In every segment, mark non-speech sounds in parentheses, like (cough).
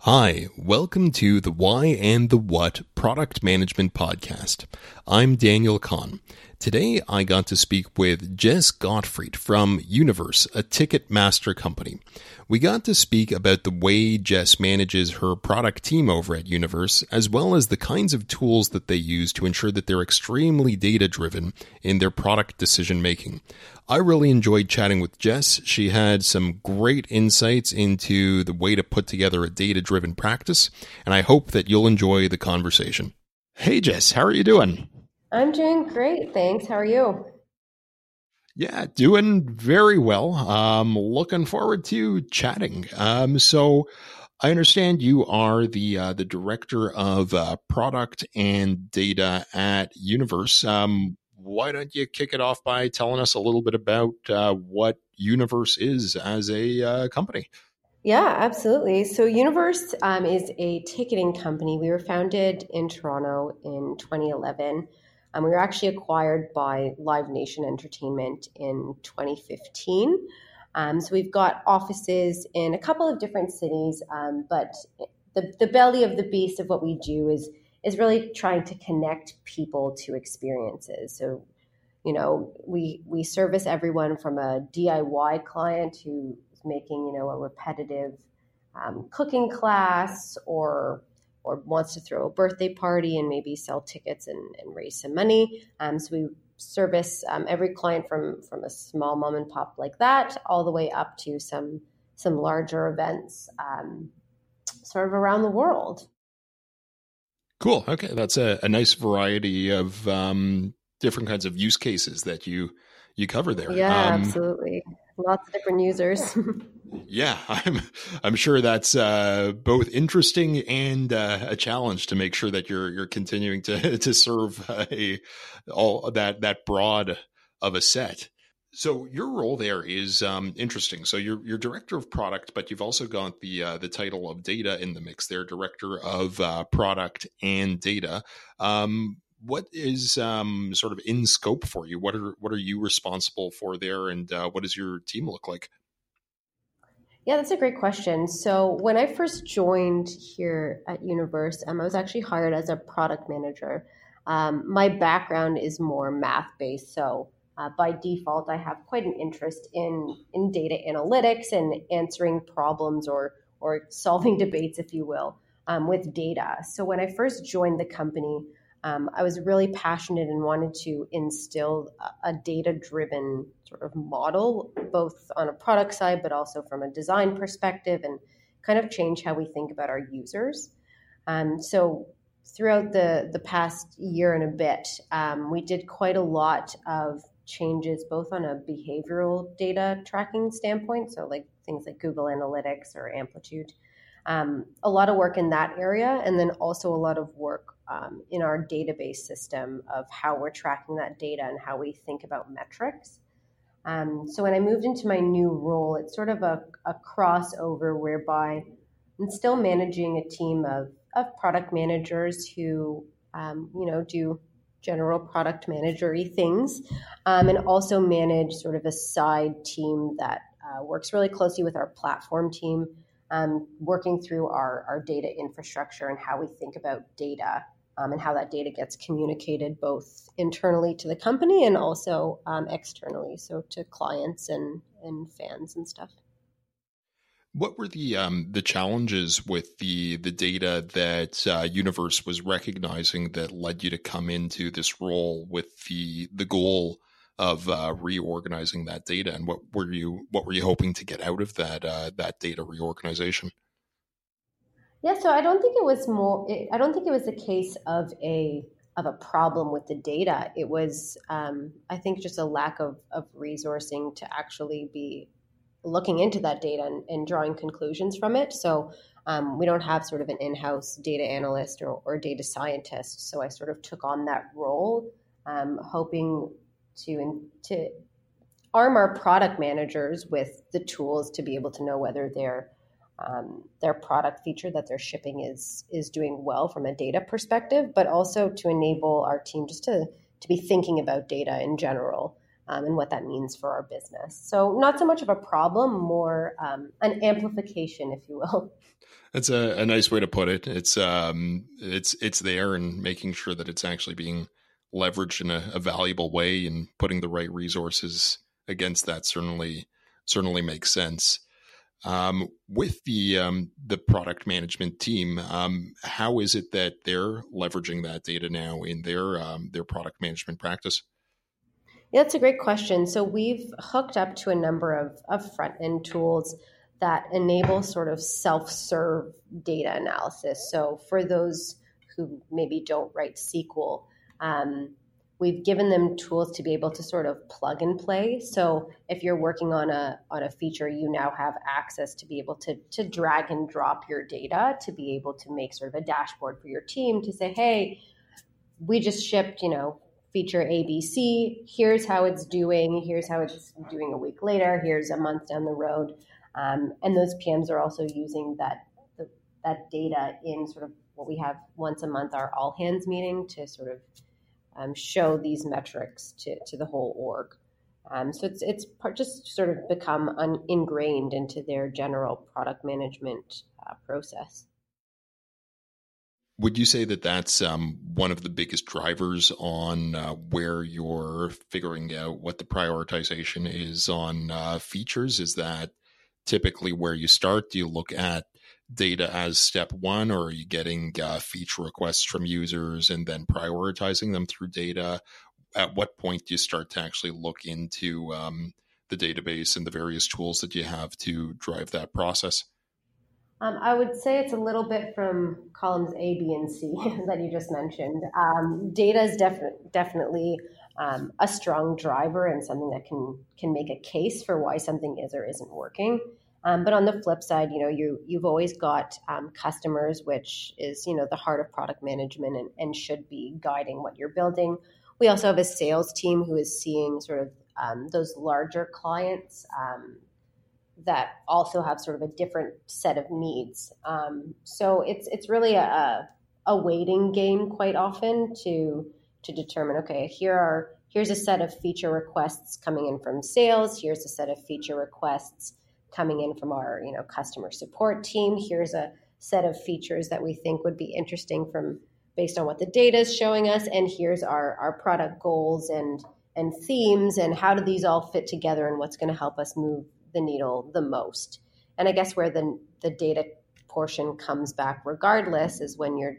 Hi, welcome to the Why and the What Product Management Podcast. I'm Daniel Kahn. Today I got to speak with Jess Gotfrit from Universe, a Ticketmaster company. We got to speak about the way Jess manages her product team over at Universe, as well as the kinds of tools that they use to ensure that they're extremely data driven in their product decision making. I really enjoyed chatting with Jess. She had some great insights into the way to put together a data driven practice, and I hope that you'll enjoy the conversation. Hey, Jess, how are you doing? I'm doing great. Thanks. How are you? Yeah, doing very well. Um, looking forward to chatting. Um, so I understand you are the uh, the director of uh, product and data at Universe. Um, why don't you kick it off by telling us a little bit about uh, what Universe is as a uh, company? Yeah, absolutely. So Universe um, is a ticketing company. We were founded in Toronto in 2011. Um, we were actually acquired by Live Nation Entertainment in 2015. Um, so we've got offices in a couple of different cities, um, but the, the belly of the beast of what we do is is really trying to connect people to experiences. So, you know, we we service everyone from a DIY client who making you know a repetitive um, cooking class or or wants to throw a birthday party and maybe sell tickets and, and raise some money. Um, so we service um, every client from from a small mom and pop like that all the way up to some some larger events um, sort of around the world. Cool. Okay, that's a, a nice variety of um, different kinds of use cases that you you cover there. Yeah, um, absolutely. Lots of different users. (laughs) yeah, I'm I'm sure that's uh, both interesting and uh, a challenge to make sure that you're you're continuing to (laughs) to serve a all that that broad of a set. So your role there is um, interesting. So you're you're director of product, but you've also got the uh, the title of data in the mix. There, director of uh, product and data. Um, what is um, sort of in scope for you? What are what are you responsible for there, and uh, what does your team look like? Yeah, that's a great question. So when I first joined here at Universe, um, I was actually hired as a product manager. Um, my background is more math based, so uh, by default, I have quite an interest in in data analytics and answering problems or or (laughs) solving debates, if you will, um, with data. So when I first joined the company, um, I was really passionate and wanted to instill a, data driven sort of model, both on a product side, but also from a design perspective, and kind of change how we think about our users. Um, so throughout the the past year and a bit, um, we did quite a lot of changes both on a behavioral data tracking standpoint, so like things like Google Analytics or Amplitude. Um, a lot of work in that area, and then also a lot of work um, in our database system of how we're tracking that data and how we think about metrics. Um, so when I moved into my new role, it's sort of a, a crossover whereby I'm still managing a team of, of product managers who, um, you know, do general product managery things, um, and also manage sort of a side team that uh, works really closely with our platform team, um, working through our, our data infrastructure and how we think about data um, and how that data gets communicated both internally to the company and also um, externally, so to clients and, and fans and stuff. What were the um, the challenges with the the data that uh, Universe was recognizing that led you to come into this role with the the goal of uh, reorganizing that data, and what were you what were you hoping to get out of that uh, that data reorganization? Yeah, so I don't think it was more. I don't think it was a case of a of a problem with the data. It was, um, I think, just a lack of of resourcing to actually be looking into that data and, and drawing conclusions from it. So um, we don't have sort of an in-house data analyst or, or, data scientist. So I sort of took on that role, um, hoping to to arm our product managers with the tools to be able to know whether their um, their product feature that they're shipping is is doing well from a data perspective, but also to enable our team just to to be thinking about data in general um, and what that means for our business. So, not so much of a problem, more um, an amplification, if you will. That's a, a, nice way to put it. It's um, it's it's there and making sure that it's actually being leveraged in a, a valuable way and putting the right resources against that certainly certainly makes sense. Um, with the um, the product management team, um, how is it that they're leveraging that data now in their um, their product management practice? Yeah, that's a great question. So we've hooked up to a number of, of front end tools that enable sort of self serve data analysis. So for those who maybe don't write SQL, um, we've given them tools to be able to sort of plug and play. So if you're working on a on a feature, you now have access to be able to to drag and drop your data to be able to make sort of a dashboard for your team to say, hey, we just shipped, you know, feature ABC. Here's how it's doing. Here's how it's doing a week later. Here's a month down the road. Um, and those PMs are also using that that data in sort of what we have once a month our all hands meeting to sort of um, show these metrics to, to the whole org. Um, so it's it's part, just sort of become un, ingrained into their general product management uh, process. Would you say that that's um, one of the biggest drivers on uh, where you're figuring out what the prioritization is on uh, features? Is that typically where you start? Do you look at data as step one, or are you getting uh, feature requests from users and then prioritizing them through data? At what point do you start to actually look into um, the database and the various tools that you have to drive that process? Um, I would say it's a little bit from columns A, B, and C (laughs) that you just mentioned. Um, data is defi- definitely um, a strong driver and something that can can make a case for why something is or isn't working. Um, but on the flip side, you know, you you've always got um, customers, which is you know the heart of product management and, and should be guiding what you're building. We also have a sales team who is seeing sort of um, those larger clients that also have sort of a different set of needs. Um, so it's it's really a, a waiting game quite often to to determine okay here are here's a set of feature requests coming in from sales here's a set of feature requests coming in from our you know customer support team here's a set of features that we think would be interesting from based on what the data is showing us and here's our our product goals and and themes and how do these all fit together and what's going to help us move the needle the most. And I guess where the, the data portion comes back regardless is when you're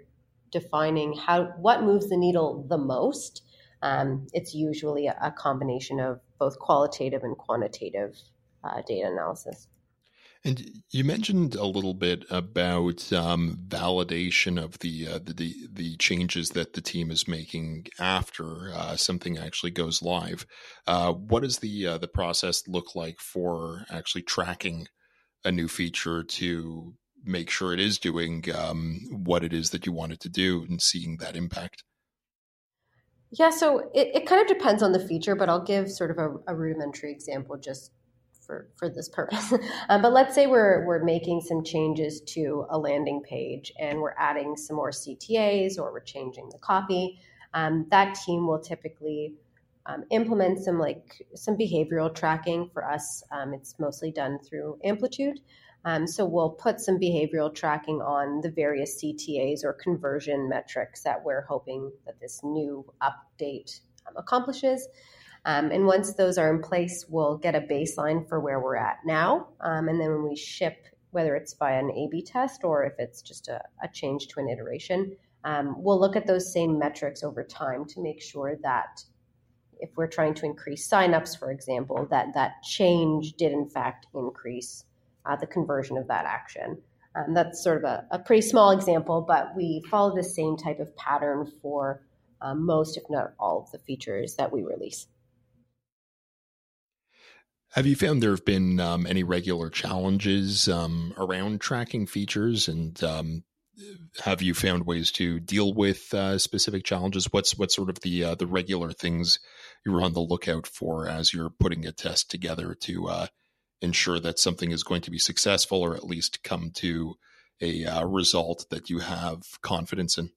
defining how what moves the needle the most. Um, it's usually a, a, combination of both qualitative and quantitative uh, data analysis. And you mentioned a little bit about um, validation of the, uh, the, the changes that the team is making after uh, something actually goes live. Uh, what does the uh, the process look like for actually tracking a new feature to make sure it is doing um, what it is that you want it to do and seeing that impact? Yeah, so it, it kind of depends on the feature, but I'll give sort of a, a rudimentary example just for, for this purpose. um, (laughs) but let's say we're, we're making some changes to a landing page and we're adding some more CTAs or we're changing the copy. Um, that team will typically um, implement some like some behavioral tracking for us. Um, it's mostly done through Amplitude. Um, so we'll put some behavioral tracking on the various CTAs or conversion metrics that we're hoping that this new update um, accomplishes. Um, and once those are in place, we'll get a baseline for where we're at now. Um, and then when we ship, whether it's via an A B test or if it's just a, a change to an iteration, um, we'll look at those same metrics over time to make sure that if we're trying to increase signups, for example, that that change did in fact increase uh, the conversion of that action. Um, that's sort of a, a, pretty small example, but we follow the same type of pattern for um, most, if not all, of the features that we release. Have you found there have been um, any regular challenges um, around tracking features, and um, have you found ways to deal with uh, specific challenges? What's what's sort of the uh, the regular things you're on the lookout for as you're putting a test together to uh, ensure that something is going to be successful, or at least come to a uh, result that you have confidence in?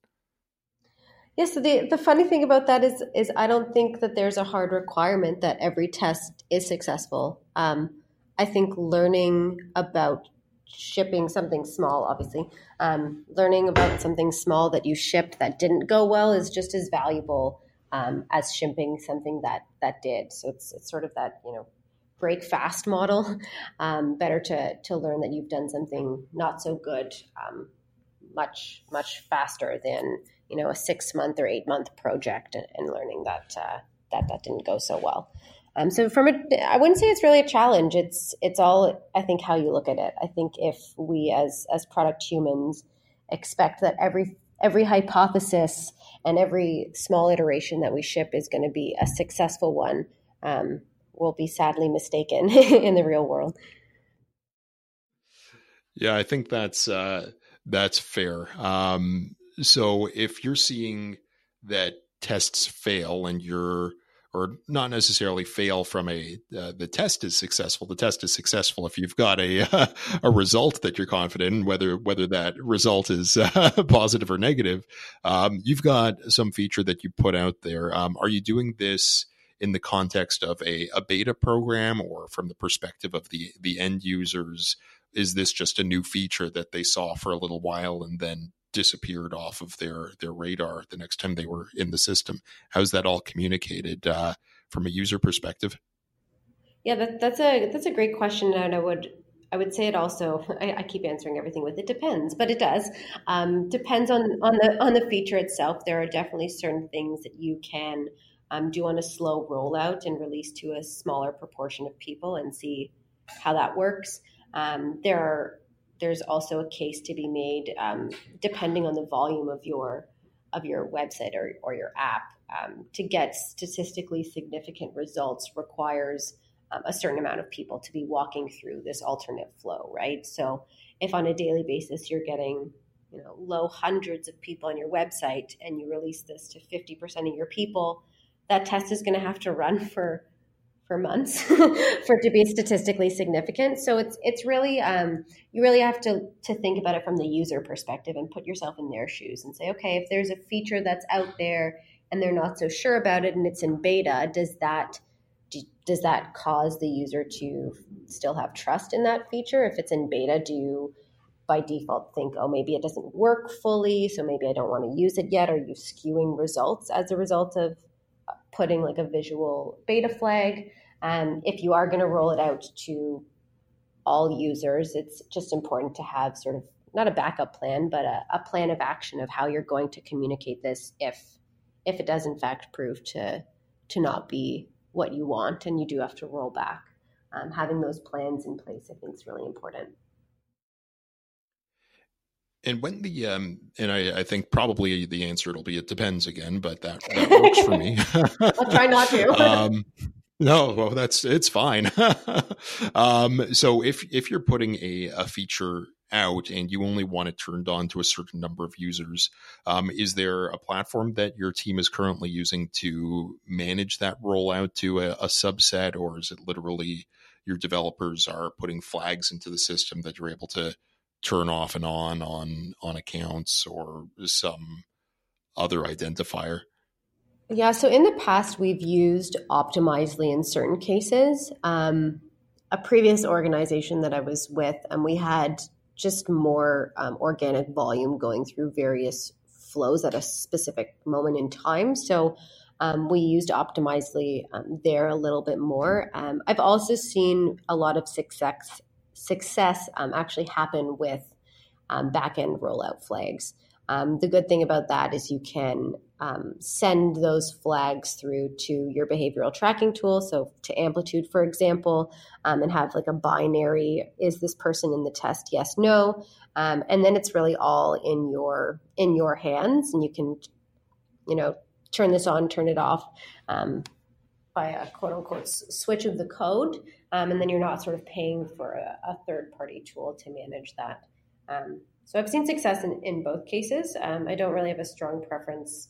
Yes. Yeah, so the the funny thing about that is is I don't think that there's a hard requirement that every test is successful. Um, I think learning about shipping something small, obviously, um, learning about something small that you shipped that didn't go well is just as valuable um, as shipping something that that did. So it's it's sort of that you know break fast model. (laughs) Um, better to to learn that you've done something not so good um, much much faster than you know a six month or eight month project and, and learning that uh, that that didn't go so well. Um, so from a, I wouldn't say it's really a challenge. It's it's all I think how you look at it. I think if we as as product humans expect that every every hypothesis and every small iteration that we ship is going to be a successful one, um, we'll be sadly mistaken (laughs) in the real world. Yeah, I think that's uh, that's fair. Um, so if you're seeing that tests fail and you're or not necessarily fail from a uh, the test is successful. The test is successful if you've got a uh, (laughs) a result that you're confident in, whether whether that result is uh, (laughs) positive or negative. Um, you've got some feature that you put out there. Um, are you doing this in the context of a, a beta program or from the perspective of the the end users? Is this just a new feature that they saw for a little while and then disappeared off of their their radar the next time they were in the system. How's that all communicated uh, from a user perspective? Yeah, that, that's a that's a great question, and I would I would say it also. (laughs) I, I keep answering everything with it depends, but it does um, depends on on the on the feature itself. There are definitely certain things that you can um, do on a slow rollout and release to a smaller proportion of people and see how that works. Um, there are there's also a case to be made um, depending on the volume of your of your website or, or your app um, to get statistically significant results requires um, a certain amount of people to be walking through this alternate flow right? So if on a daily basis you're getting you know low hundreds of people on your website and you release this to 50% of your people that test is going to have to run (laughs) for for months (laughs) for it to be statistically significant. So it's it's really um, you really have to to think about it from the user perspective and put yourself in their shoes and say, okay, if there's a feature that's out there and they're not so sure about it and it's in beta, does that does that cause the user to still have trust in that feature? If it's in beta, do you by default think, oh, maybe it doesn't work fully, so maybe I don't want to use it yet? Are you skewing results as a result of putting like a visual beta flag. Um, if you are going to roll it out to all users, it's just important to have sort of not a backup plan, but a, a plan of action of how you're going to communicate this if if it does in fact prove to to not be what you want and you do have to roll back. Um, having those plans in place, I think, is really important. And when the um, and I, I think probably the answer will be it depends again, but that, (laughs) that works for me. I'll try not to. (laughs) um, no, well, that's it's fine. (laughs) um, so if if you're putting a, a feature out and you only want it turned on to a certain number of users, um, is there a platform that your team is currently using to manage that rollout to a, a subset, or is it literally your developers are putting flags into the system that you're able to turn off and on on on accounts or some other identifier? Yeah, so in the past, we've used Optimizely in certain cases. Um, a previous organization that I was with, and we had just more um, organic volume going through various flows at a specific moment in time. So um, we used Optimizely um, there a little bit more. Um, I've also seen a lot of success success um, actually happen with um, backend rollout flags. Um, the good thing about that is you can um, send those flags through to your behavioral tracking tool. So to Amplitude, for example, um, and have like a binary: is this person in the test? Yes, no. And then it's really all in your in your hands, and you can, you know, turn this on, turn it off by a quote unquote switch of the code. Um, and then you're not sort of paying for a, a third party tool to manage that. Um, so I've seen success in, in both cases. Um, I don't really have a strong preference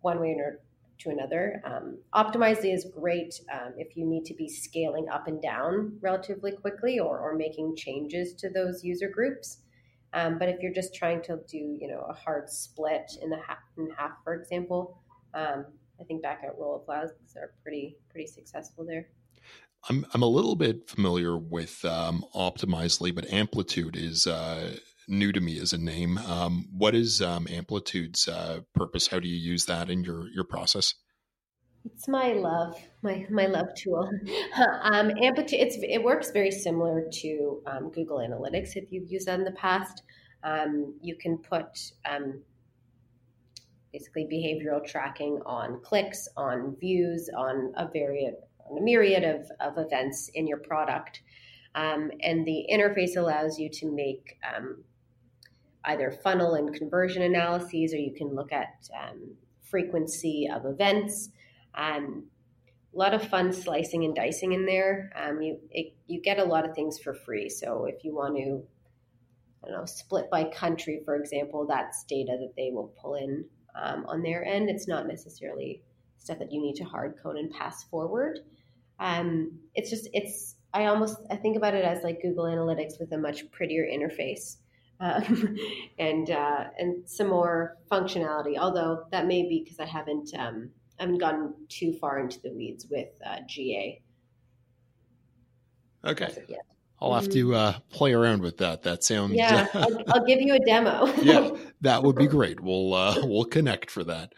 one way or to another. Um, Optimizely is great um, if you need to be scaling up and down relatively quickly or, or making changes to those user groups. Um, but if you're just trying to do, you know, a hard split in the half, in half, for example, um, I think back at Roll of are pretty pretty successful there. I'm I'm a little bit familiar with um, Optimizely, but Amplitude is uh, new to me as a name. Um, what is um, Amplitude's uh, purpose? How do you use that in your your process? It's my love, my my love tool. (laughs) um, Amplitude, it's it works very similar to um, Google Analytics. If you've used that in the past, um, you can put um, basically behavioral tracking on clicks, on views, on a varied, on a myriad of, of events in your product. Um, and the interface allows you to make um, either funnel and conversion analyses, or you can look at um, frequency of events. Um, a lot of fun slicing and dicing in there. Um, you it, you get a lot of things for free. So if you want to, I don't know, split by country, for example, that's data that they will pull in um, on their end. It's not necessarily stuff that you need to hard code and pass forward. Um, it's just it's I almost I think about it as like Google Analytics with a much prettier interface. Um, (laughs) and uh, and some more functionality. Although that may be because I haven't um, I haven't gone too far into the weeds with uh, GA. Okay. I'll have to uh, play around with that. That sounds. Yeah, I'll, I'll give you a demo. (laughs) yeah, (laughs) that would be great. We'll uh, we'll connect for that.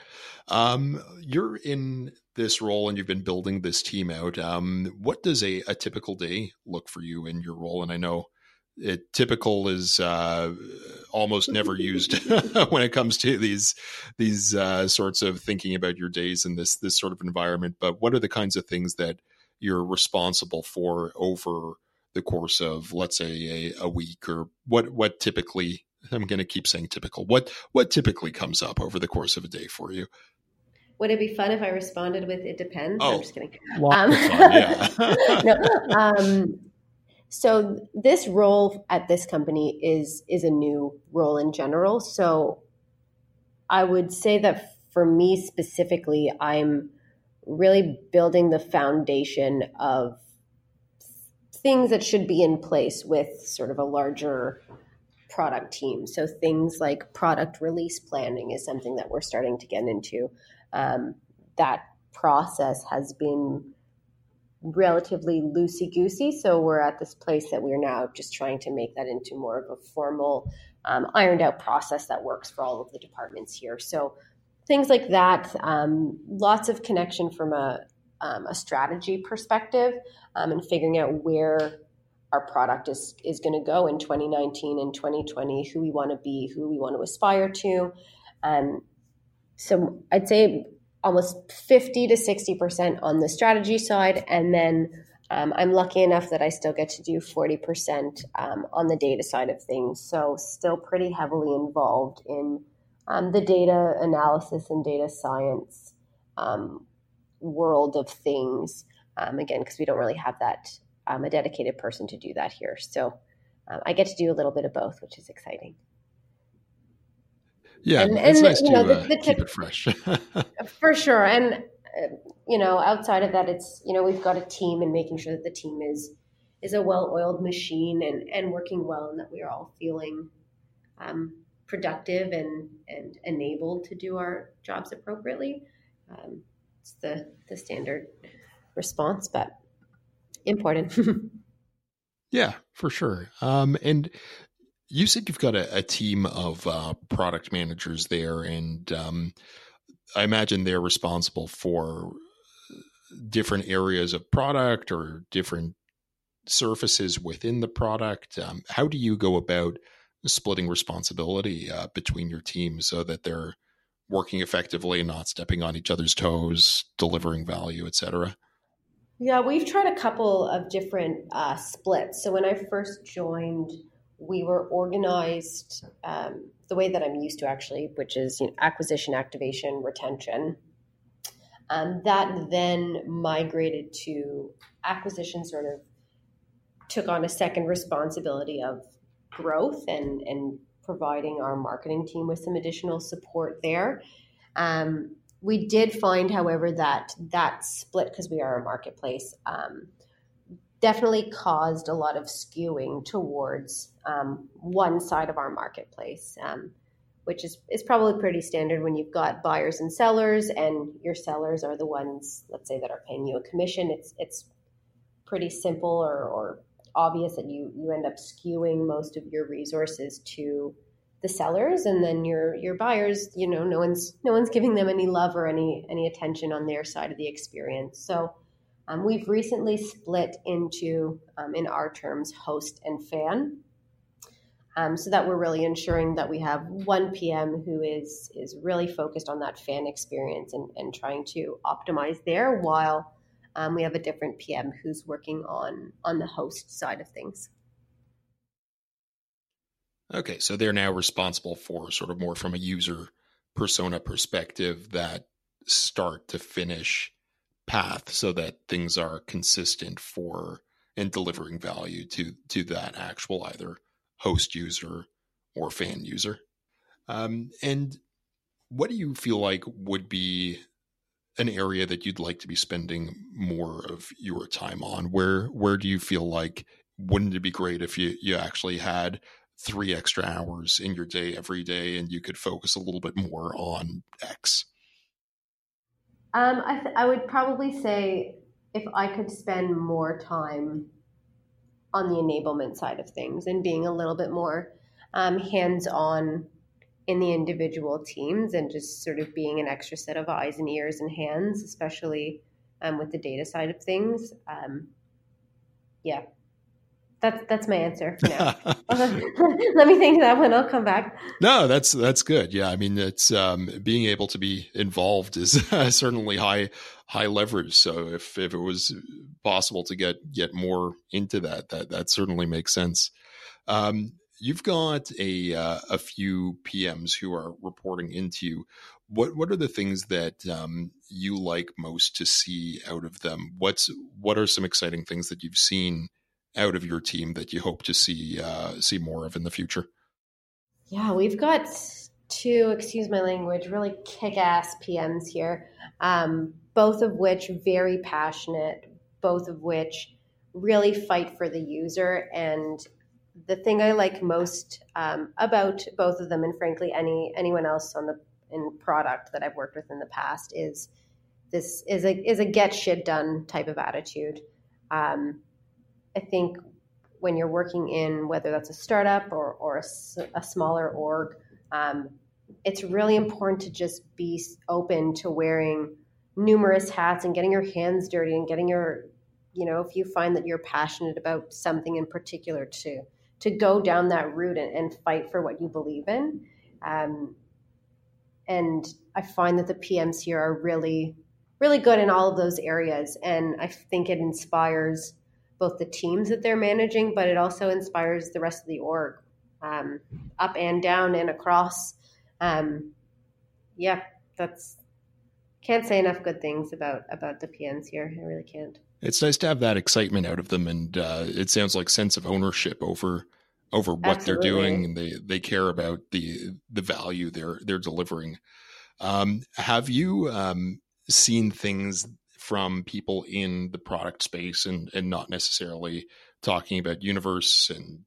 Um, you're in this role and you've been building this team out. Um, what does a, a typical day look for you in your role? And I know it typical is uh, almost never used (laughs) when it comes to these these uh, sorts of thinking about your days in this this sort of environment. But what are the kinds of things that you're responsible for over the course of, let's say, a, a week, or what what typically? I'm going to keep saying typical. What what typically comes up over the course of a day for you? Would it be fun if I responded with "It depends"? Oh, I'm just kidding. Um, fun, (laughs) yeah. (laughs) no, um, so this role at this company is is a new role in general. So I would say that for me specifically, I'm really building the foundation of things that should be in place with sort of a larger product team. So things like product release planning is something that we're starting to get into. Um, that process has been relatively loosey goosey. So we're at this place that we're now just trying to make that into more of a formal, um, ironed out process that works for all of the departments here. So things like that, um, lots of connection from a, um, a strategy perspective um, and figuring out where our product is, is going to go in 2019 and 2020, who we want to be, who we want to aspire to. Um, so I'd say almost 50 to 60% on the strategy side. And then um, I'm lucky enough that I still get to do 40% um, on the data side of things. So, still pretty heavily involved in um, the data analysis and data science um, world of things. Um, again, because we don't really have that, um, a dedicated person to do that here. So, I get to do a little bit of both, which is exciting. Yeah, and, it's and, nice to know, the, uh, keep it fresh. (laughs) for sure, and uh, you know, outside of that, it's you know we've got a team and making sure that the team is is a well-oiled machine and and working well, and that we are all feeling um, productive and and enabled to do our jobs appropriately. Um, it's the the standard response, but important. (laughs) yeah, for sure. Um, and you said you've got a, a team of uh, product managers there, and um, I imagine they're responsible for different areas of product or different surfaces within the product. Um, how do you go about splitting responsibility uh, between your teams so that they're working effectively, not stepping on each other's toes, delivering value, etc.? Yeah, we've tried a couple of different uh, splits. So when I first joined we were organized um, the way that I'm used to actually, which is you know, acquisition, activation, retention. Um, that then migrated to acquisition, sort of took on a second responsibility of growth and, and providing our marketing team with some additional support there. Um, we did find, however, that that split, because we are a marketplace, um, definitely caused a lot of skewing towards um, one side of our marketplace, um, which is, is probably pretty standard when you've got buyers and sellers, and your sellers are the ones, let's say, that are paying you a commission. It's it's pretty simple or, or obvious that you you end up skewing most of your resources to the sellers and then your your buyers you know no one's no one's giving them any love or any any attention on their side of the experience so um, we've recently split into um, in our terms host and fan. Um, so that we're really ensuring that we have one pm who is is really focused on that fan experience and, and trying to optimize there while um, we have a different pm who's working on on the host side of things. Okay, so they're now responsible for sort of more from a user persona perspective that start to finish path so that things are consistent for and delivering value to to that actual either host user or fan user. Um, and what do you feel like would be an area that you'd like to be spending more of your time on? Where where do you feel like wouldn't it be great if you you actually had three extra hours in your day every day and you could focus a little bit more on X? Um, I, th- I would probably say if I could spend more time on the enablement side of things and being a little bit more um, hands on in the individual teams and just sort of being an extra set of eyes and ears and hands, especially um, with the data side of things. Um, yeah, that's that's my answer. (laughs) (laughs) Let me think that one. I'll come back. No, that's that's good. Yeah, I mean, it's um, being able to be involved is uh, (laughs) certainly high high leverage. So if if it was possible to get get more into that, that that certainly makes sense. Um, you've got a uh, a few PMs who are reporting into you. What what are the things that um, you like most to see out of them? What's what are some exciting things that you've seen? Out of your team that you hope to see uh, see more of in the future? Yeah, we've got two, excuse my language, really kick-ass PMs here, um, both of which very passionate, both of which really fight for the user. And the thing I like most um, about both of them, and frankly, any anyone else on the in product that I've worked with in the past, is this is a is a get shit done type of attitude. Um, I think when you're working in whether that's a startup or, or a, a smaller org, um, it's really important to just be open to wearing numerous hats and getting your hands dirty and getting your, you know, if you find that you're passionate about something in particular, to to go down that route and, and fight for what you believe in. Um, and I find that the PMs here are really, really good in all of those areas, and I think it inspires both the teams that they're managing, but it also inspires the rest of the org, um, up and down and across. Um, yeah, that's can't say enough good things about about the PMs here. I really can't. It's nice to have that excitement out of them, and uh, it sounds like sense of ownership over over what Absolutely. they're doing, and they they care about the the value they're they're delivering. Um, have you um, seen things from people in the product space and and not necessarily talking about universe and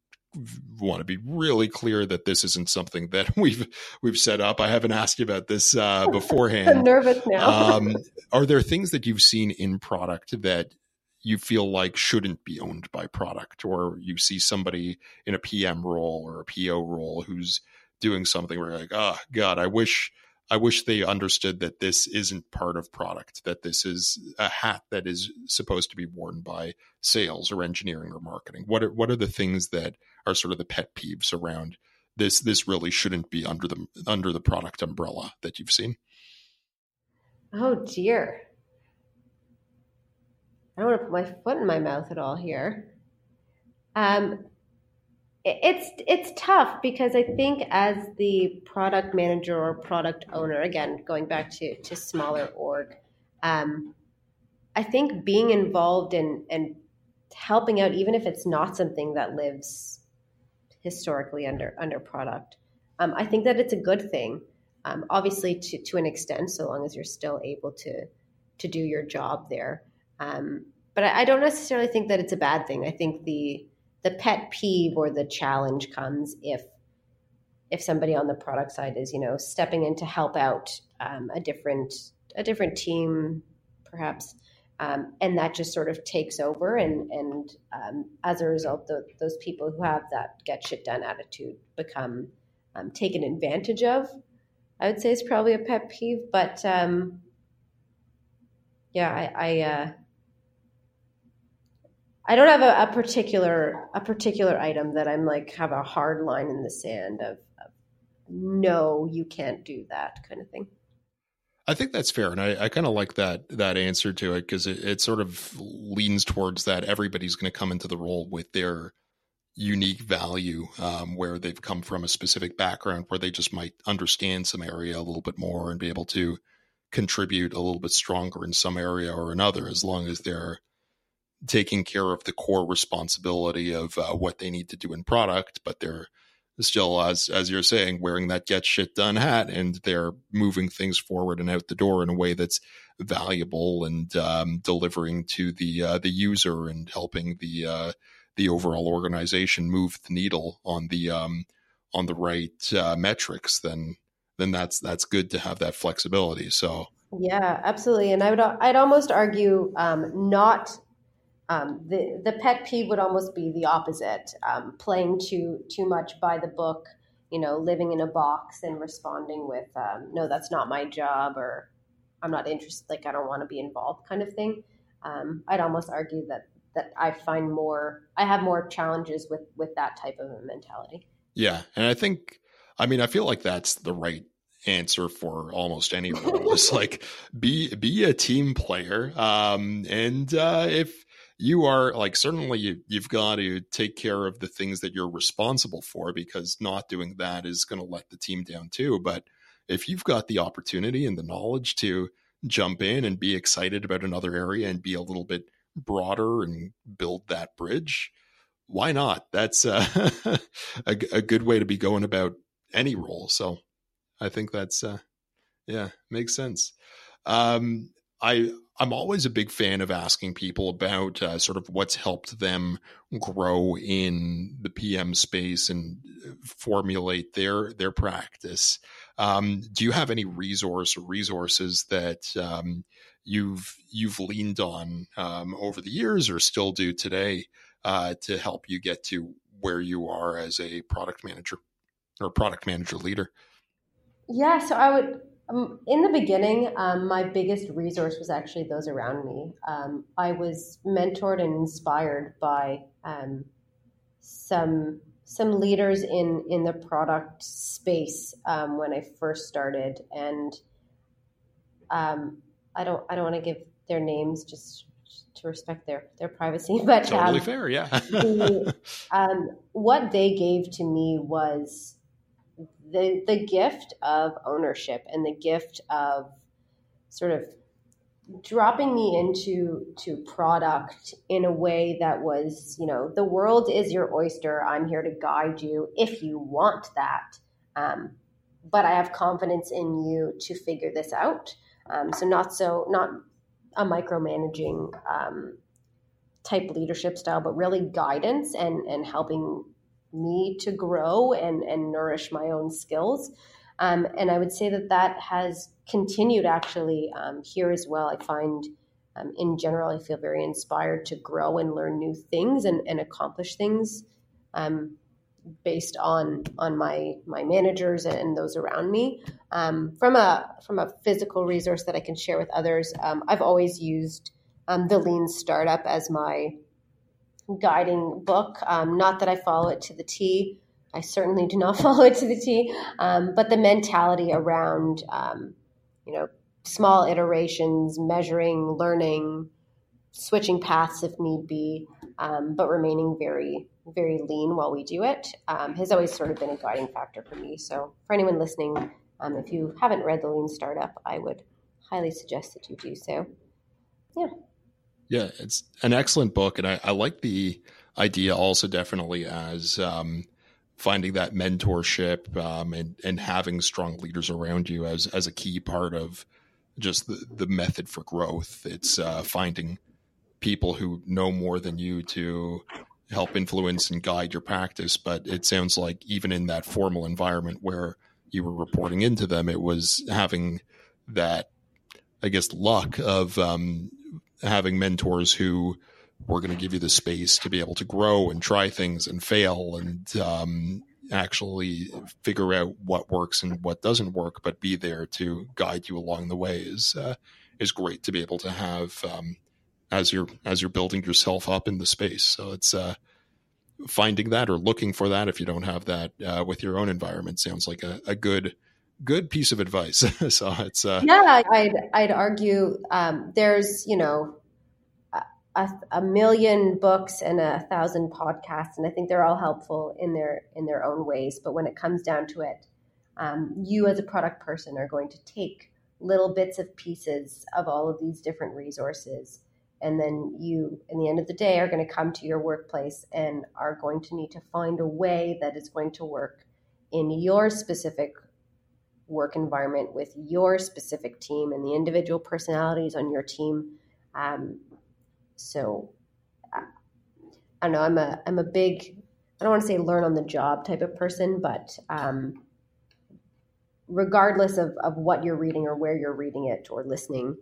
want to be really clear that this isn't something that (laughs) we've we've set up. I haven't asked you about this uh, (laughs) beforehand. I'm nervous now. um, (laughs) are there things that you've seen in product that you feel like shouldn't be owned by product, or you see somebody in a PM role or a PO role who's doing something where you're like, oh God, I wish I wish they understood that this isn't part of product, that this is a hat that is supposed to be worn by sales or engineering or marketing. What are what are the things that are sort of the pet peeves around this this really shouldn't be under the under the product umbrella that you've seen? Oh dear. I don't want to put my foot in my mouth at all here. Um, it's it's tough because I think as the product manager or product owner, again going back to to smaller org, um, I think being involved in and helping out, even if it's not something that lives historically under under product, um, I think that it's a good thing. Um, obviously, to to an extent, so long as you're still able to to do your job there. Um, but I, I don't necessarily think that it's a bad thing. I think the the pet peeve or the challenge comes if if somebody on the product side is you know stepping in to help out um, a different a different team perhaps um, and that just sort of takes over and and um, as a result the, those people who have that get shit done attitude become um, taken advantage of i would say is probably a pet peeve but um, yeah i i, uh, I don't have a, a, particular a particular item that I'm like have a hard line in the sand of no, you can't do that kind of thing. I think that's fair, and I, I kind of like that that answer to it because it, it sort of leans towards that everybody's going to come into the role with their unique value, um, where they've come from a specific background, where they just might understand some area a little bit more and be able to contribute a little bit stronger in some area or another, as long as they're taking care of the core responsibility of uh, what they need to do in product, but they're still as as you're saying wearing that get shit done hat and they're moving things forward and out the door in a way that's valuable and um, delivering to the uh, the user and helping the uh, the overall organization move the needle on the um, on the right uh, metrics then then that's that's good to have that flexibility. So yeah absolutely. And i would i'd almost argue um, not um, the the pet peeve would almost be the opposite, um, playing too too much by the book, you know, living in a box and responding with um, "No, that's not my job," or "I'm not interested," like I don't want to be involved, kind of thing. Um, I'd almost argue that that I find more, I have more challenges with with that type of a mentality. Yeah, and I think, I mean, I feel like that's the right answer for almost any role. it's (laughs) like be be a team player, um, and uh, if you are like certainly you, you've got to take care of the things that you're responsible for because not doing that is going to let the team down too. But if you've got the opportunity and the knowledge to jump in and be excited about another area and be a little bit broader and build that bridge why not? That's uh, (laughs) a, a good way to be going about any role. So i think that's uh, yeah makes sense. Um, I I'm always a big fan of asking people about uh, sort of what's helped them grow in the PM space and uh, formulate their their practice. Um, do you have any resource or resources that um, you've you've leaned on um, over the years or still do today uh, to help you get to where you are as a product manager or product manager leader? Yeah, so I would um, in the beginning, um, my biggest resource was actually those around me. Um, I was mentored and inspired by um, some some leaders in in the product space um, when I first started, and um, I don't I don't want to give their names just to respect their their privacy, (laughs) but totally fair, yeah. the, (laughs) what they gave to me was the the gift of ownership and the gift of sort of dropping me into to product in a way that was you know the world is your oyster. I'm here to guide you if you want that. Um, but i have confidence in you to figure this out. Um, so not so not a micromanaging um, type leadership style but really guidance and and helping me to grow and, and nourish my own skills. Um, and I would say that that has continued actually um, here as well. I find um, in general, I feel very inspired to grow and learn new things and, and accomplish things um, based on on my my managers and those around me. Um, from a from a physical resource that I can share with others, um, I've always used the Lean Startup as my guiding book. Um, not that I follow it to the T. I certainly do not (laughs) follow it to the T. Um, but the mentality around, um, you know, small iterations, measuring, learning, switching paths if need be, um, but remaining very, very lean while we do it um, has always sort of been a guiding factor for me. So for anyone listening, um, if you haven't read The Lean Startup, I would highly suggest that you do so. Yeah. Yeah, it's an excellent book, and I, I like the idea also definitely as um, finding that mentorship um, and and having strong leaders around you as as a key part of just the, the method for growth. It's uh, finding people who know more than you to help influence and guide your practice. But it sounds like even in that formal environment where you were reporting into them, it was having that, I guess, luck of um, having mentors who were going to give you the space to be able to grow and try things and fail and um, actually figure out what works and what doesn't work, but be there to guide you along the way is uh, is great to be able to have um, as you're as you're building yourself up in the space. So it's uh, finding that or looking for that if you don't have that uh, with your own environment sounds like a, a good good piece of advice. (laughs) so it's uh, yeah, I'd I'd argue um, there's you know a, a, million books and a thousand podcasts, and I think they're all helpful in their in their own ways. But when it comes down to it, um, you as a product person are going to take little bits of pieces of all of these different resources, and then you, in the end of the day, are going to come to your workplace and are going to need to find a way that is going to work in your specific work environment with your specific team and the individual personalities on your team. Um, so I don't know. I'm a I'm a big I don't want to say learn on the job type of person, but um, regardless of, of what you're reading or where you're reading it or listening,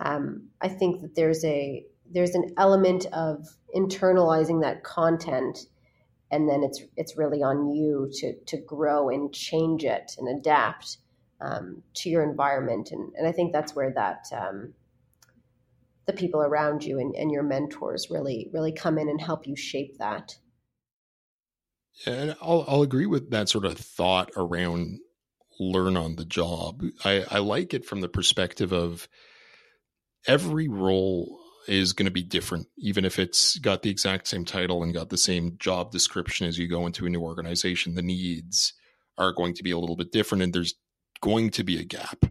um, I think that there's a there's an element of internalizing that content, and then it's it's really on you to to grow and change it and adapt um, to your environment, and and I think that's where that um, the people around you and, and your mentors really really come in and help you shape that. Yeah, and I'll, I'll agree with that sort of thought around learn on the job. I, I like it from the perspective of every role is going to be different even if it's got the exact same title and got the same job description as you go into a new organization the needs are going to be a little bit different and there's going to be a gap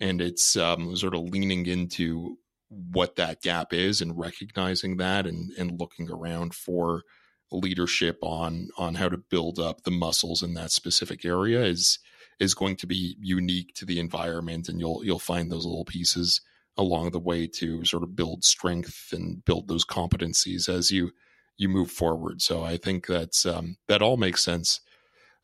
and it's um, sort of leaning into what that gap is and recognizing that and, and looking around for leadership on on how to build up the muscles in that specific area is is going to be unique to the environment and you'll you'll find those little pieces along the way to sort of build strength and build those competencies as you you move forward. So i think that's um, that all makes sense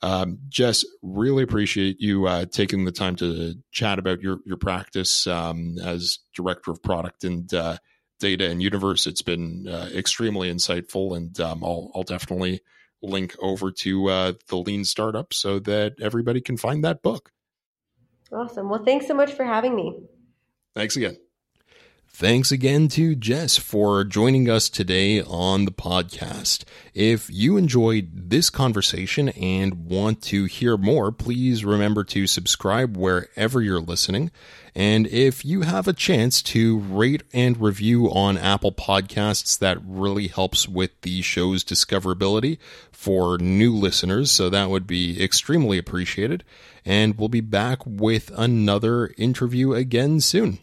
um, Jess, really appreciate you uh, taking the time to chat about your your practice um, as director of product and uh, data and universe. It's been uh, extremely insightful, and um, I'll I'll definitely link over to uh, the Lean Startup so that everybody can find that book. Awesome. Well, thanks so much for having me. Thanks again. Thanks again to Jess for joining us today on the podcast. If you enjoyed this conversation and want to hear more, please remember to subscribe wherever you're listening. And if you have a chance to rate and review on Apple Podcasts, that really helps with the show's discoverability for new listeners. So that would be extremely appreciated. And we'll be back with another interview again soon.